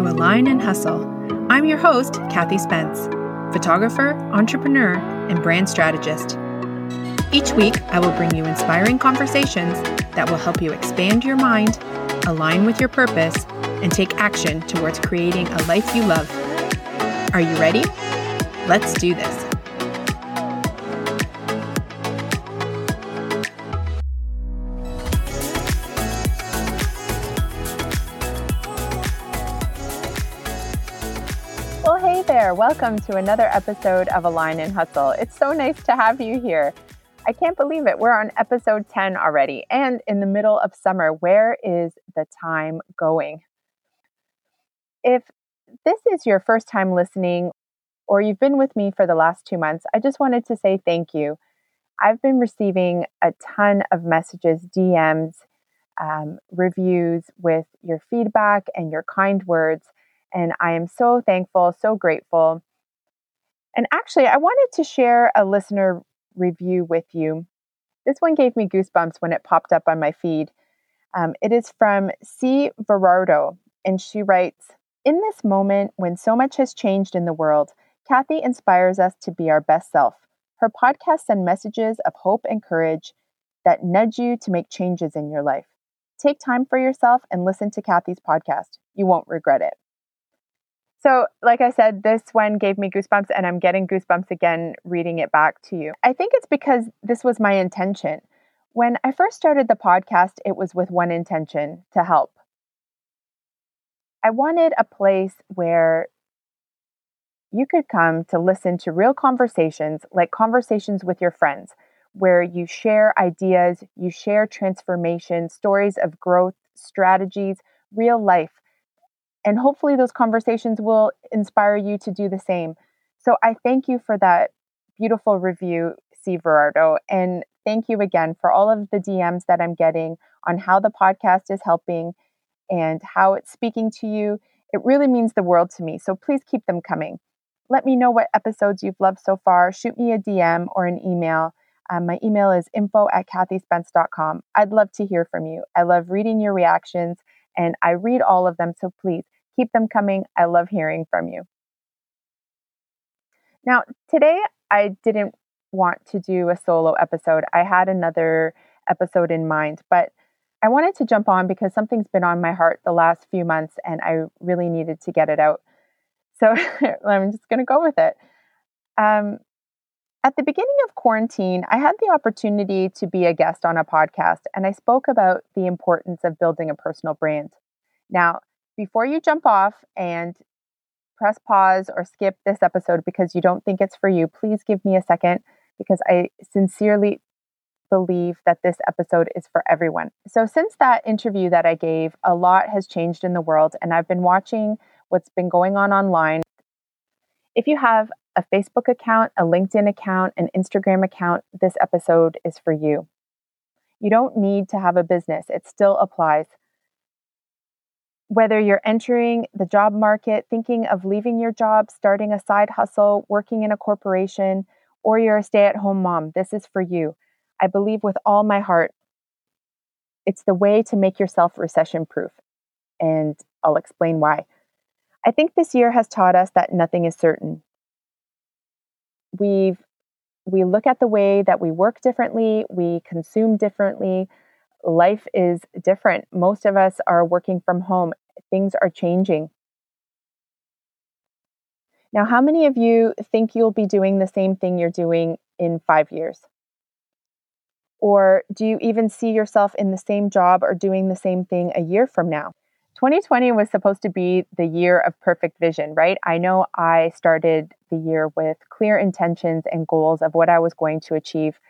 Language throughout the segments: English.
to Align and Hustle. I'm your host, Kathy Spence, photographer, entrepreneur, and brand strategist. Each week, I will bring you inspiring conversations that will help you expand your mind, align with your purpose, and take action towards creating a life you love. Are you ready? Let's do this. Well, hey there. Welcome to another episode of Align and Hustle. It's so nice to have you here. I can't believe it. We're on episode 10 already and in the middle of summer. Where is the time going? If this is your first time listening or you've been with me for the last two months, I just wanted to say thank you. I've been receiving a ton of messages, DMs, um, reviews with your feedback and your kind words. And I am so thankful, so grateful. And actually, I wanted to share a listener review with you. This one gave me goosebumps when it popped up on my feed. Um, it is from C. Verardo, and she writes In this moment when so much has changed in the world, Kathy inspires us to be our best self. Her podcasts send messages of hope and courage that nudge you to make changes in your life. Take time for yourself and listen to Kathy's podcast. You won't regret it. So, like I said, this one gave me goosebumps, and I'm getting goosebumps again reading it back to you. I think it's because this was my intention. When I first started the podcast, it was with one intention to help. I wanted a place where you could come to listen to real conversations, like conversations with your friends, where you share ideas, you share transformation, stories of growth, strategies, real life and hopefully, those conversations will inspire you to do the same. So, I thank you for that beautiful review, C. Verardo. And thank you again for all of the DMs that I'm getting on how the podcast is helping and how it's speaking to you. It really means the world to me. So, please keep them coming. Let me know what episodes you've loved so far. Shoot me a DM or an email. Um, my email is info at kathyspence.com. I'd love to hear from you. I love reading your reactions and I read all of them. So please keep them coming. I love hearing from you. Now, today I didn't want to do a solo episode. I had another episode in mind, but I wanted to jump on because something's been on my heart the last few months and I really needed to get it out. So I'm just going to go with it. Um, at the beginning of quarantine, I had the opportunity to be a guest on a podcast, and I spoke about the importance of building a personal brand. Now, before you jump off and press pause or skip this episode because you don't think it's for you, please give me a second because I sincerely believe that this episode is for everyone. So, since that interview that I gave, a lot has changed in the world, and I've been watching what's been going on online. If you have a Facebook account, a LinkedIn account, an Instagram account, this episode is for you. You don't need to have a business, it still applies. Whether you're entering the job market, thinking of leaving your job, starting a side hustle, working in a corporation, or you're a stay at home mom, this is for you. I believe with all my heart, it's the way to make yourself recession proof. And I'll explain why. I think this year has taught us that nothing is certain we've we look at the way that we work differently, we consume differently. Life is different. Most of us are working from home. Things are changing. Now, how many of you think you'll be doing the same thing you're doing in five years? Or do you even see yourself in the same job or doing the same thing a year from now? 2020 was supposed to be the year of perfect vision, right? I know I started the year with clear intentions and goals of what I was going to achieve.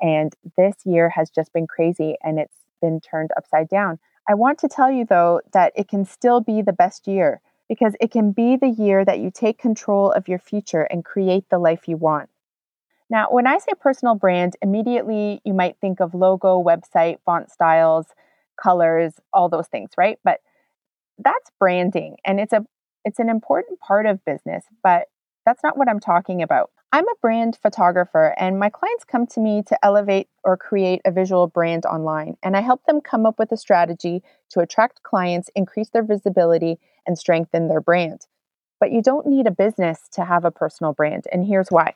And this year has just been crazy and it's been turned upside down. I want to tell you, though, that it can still be the best year because it can be the year that you take control of your future and create the life you want. Now, when I say personal brand, immediately you might think of logo, website, font styles, colors, all those things, right? But that's branding and it's a it's an important part of business, but that's not what I'm talking about. I'm a brand photographer and my clients come to me to elevate or create a visual brand online and I help them come up with a strategy to attract clients, increase their visibility and strengthen their brand. But you don't need a business to have a personal brand, and here's why.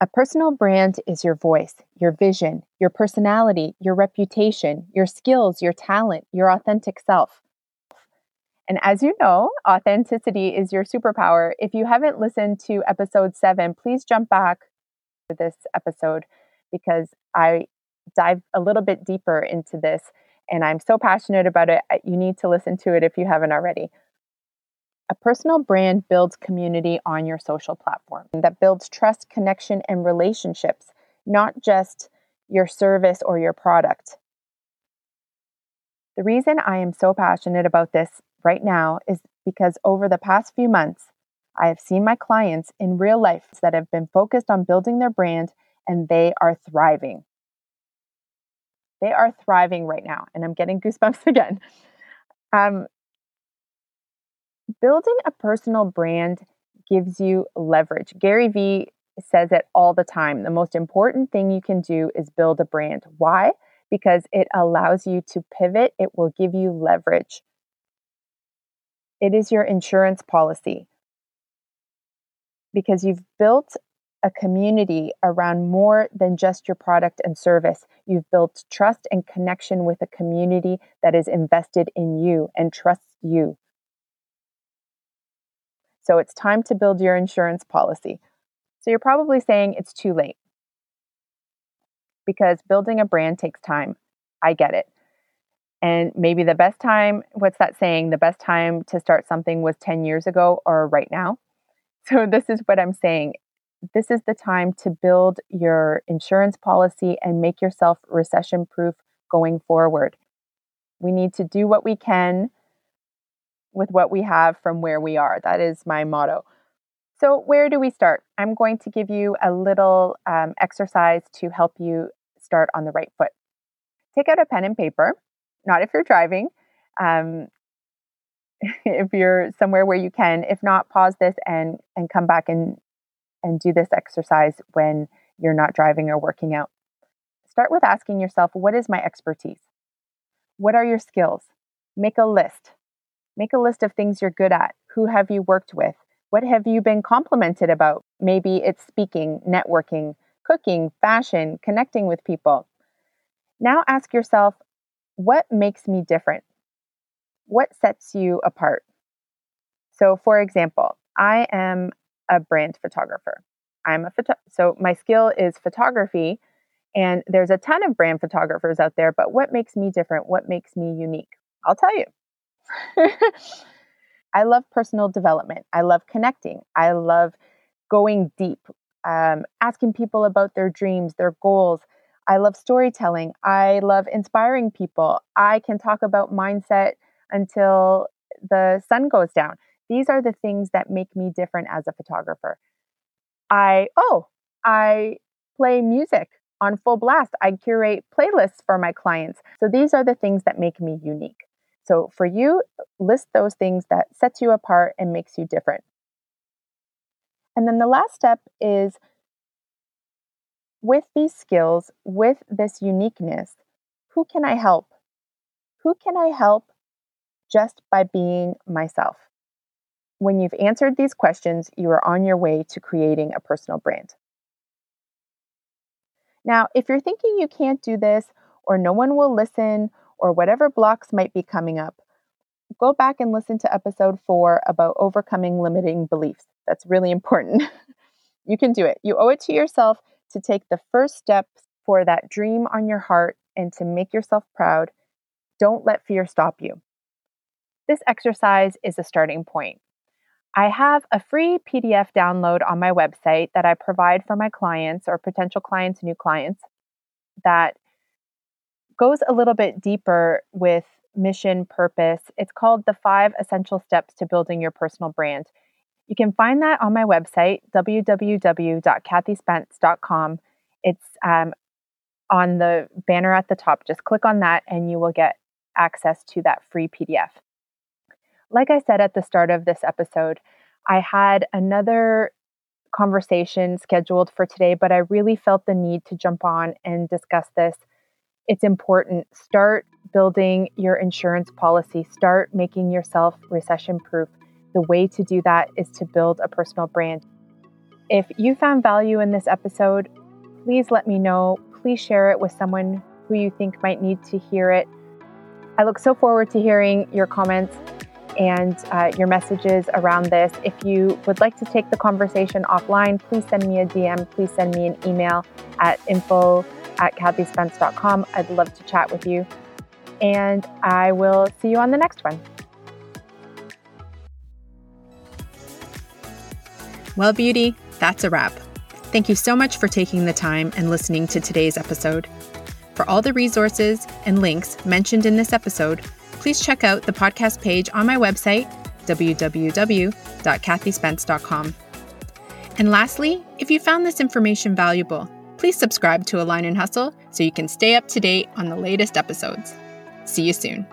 A personal brand is your voice, your vision, your personality, your reputation, your skills, your talent, your authentic self. And as you know, authenticity is your superpower. If you haven't listened to episode seven, please jump back to this episode because I dive a little bit deeper into this and I'm so passionate about it. You need to listen to it if you haven't already. A personal brand builds community on your social platform that builds trust, connection, and relationships, not just your service or your product. The reason I am so passionate about this right now is because over the past few months, I have seen my clients in real life that have been focused on building their brand and they are thriving. They are thriving right now, and I'm getting goosebumps again. Um, building a personal brand gives you leverage. Gary Vee says it all the time. The most important thing you can do is build a brand. Why? Because it allows you to pivot, it will give you leverage. It is your insurance policy because you've built a community around more than just your product and service. You've built trust and connection with a community that is invested in you and trusts you. So it's time to build your insurance policy. So you're probably saying it's too late because building a brand takes time. I get it. And maybe the best time, what's that saying? The best time to start something was 10 years ago or right now. So this is what I'm saying. This is the time to build your insurance policy and make yourself recession proof going forward. We need to do what we can with what we have from where we are. That is my motto. So, where do we start? I'm going to give you a little um, exercise to help you start on the right foot. Take out a pen and paper, not if you're driving. Um, if you're somewhere where you can, if not, pause this and and come back and and do this exercise when you're not driving or working out. Start with asking yourself, what is my expertise? What are your skills? Make a list. Make a list of things you're good at. Who have you worked with? What have you been complimented about? Maybe it's speaking, networking, cooking, fashion, connecting with people. Now ask yourself, what makes me different? What sets you apart? So, for example, I am a brand photographer. I'm a photo- so my skill is photography, and there's a ton of brand photographers out there. But what makes me different? What makes me unique? I'll tell you. I love personal development. I love connecting. I love going deep, um, asking people about their dreams, their goals. I love storytelling. I love inspiring people. I can talk about mindset until the sun goes down. These are the things that make me different as a photographer. I, oh, I play music on full blast. I curate playlists for my clients. So these are the things that make me unique. So for you, list those things that sets you apart and makes you different. And then the last step is with these skills, with this uniqueness, who can I help? Who can I help just by being myself? When you've answered these questions, you are on your way to creating a personal brand. Now, if you're thinking you can't do this, or no one will listen, or whatever blocks might be coming up, go back and listen to episode four about overcoming limiting beliefs. That's really important. you can do it. You owe it to yourself to take the first steps for that dream on your heart and to make yourself proud. Don't let fear stop you. This exercise is a starting point. I have a free PDF download on my website that I provide for my clients or potential clients, new clients, that goes a little bit deeper with mission purpose. It's called The Five Essential Steps to Building Your Personal Brand. You can find that on my website, www.kathyspence.com. It's um, on the banner at the top. Just click on that and you will get access to that free PDF. Like I said at the start of this episode, I had another conversation scheduled for today, but I really felt the need to jump on and discuss this it's important. Start building your insurance policy. Start making yourself recession proof. The way to do that is to build a personal brand. If you found value in this episode, please let me know. Please share it with someone who you think might need to hear it. I look so forward to hearing your comments and uh, your messages around this. If you would like to take the conversation offline, please send me a DM. Please send me an email at info at kathyspence.com. I'd love to chat with you. And I will see you on the next one. Well, beauty, that's a wrap. Thank you so much for taking the time and listening to today's episode. For all the resources and links mentioned in this episode, please check out the podcast page on my website, www.kathyspence.com. And lastly, if you found this information valuable, please subscribe to Align and Hustle so you can stay up to date on the latest episodes. See you soon.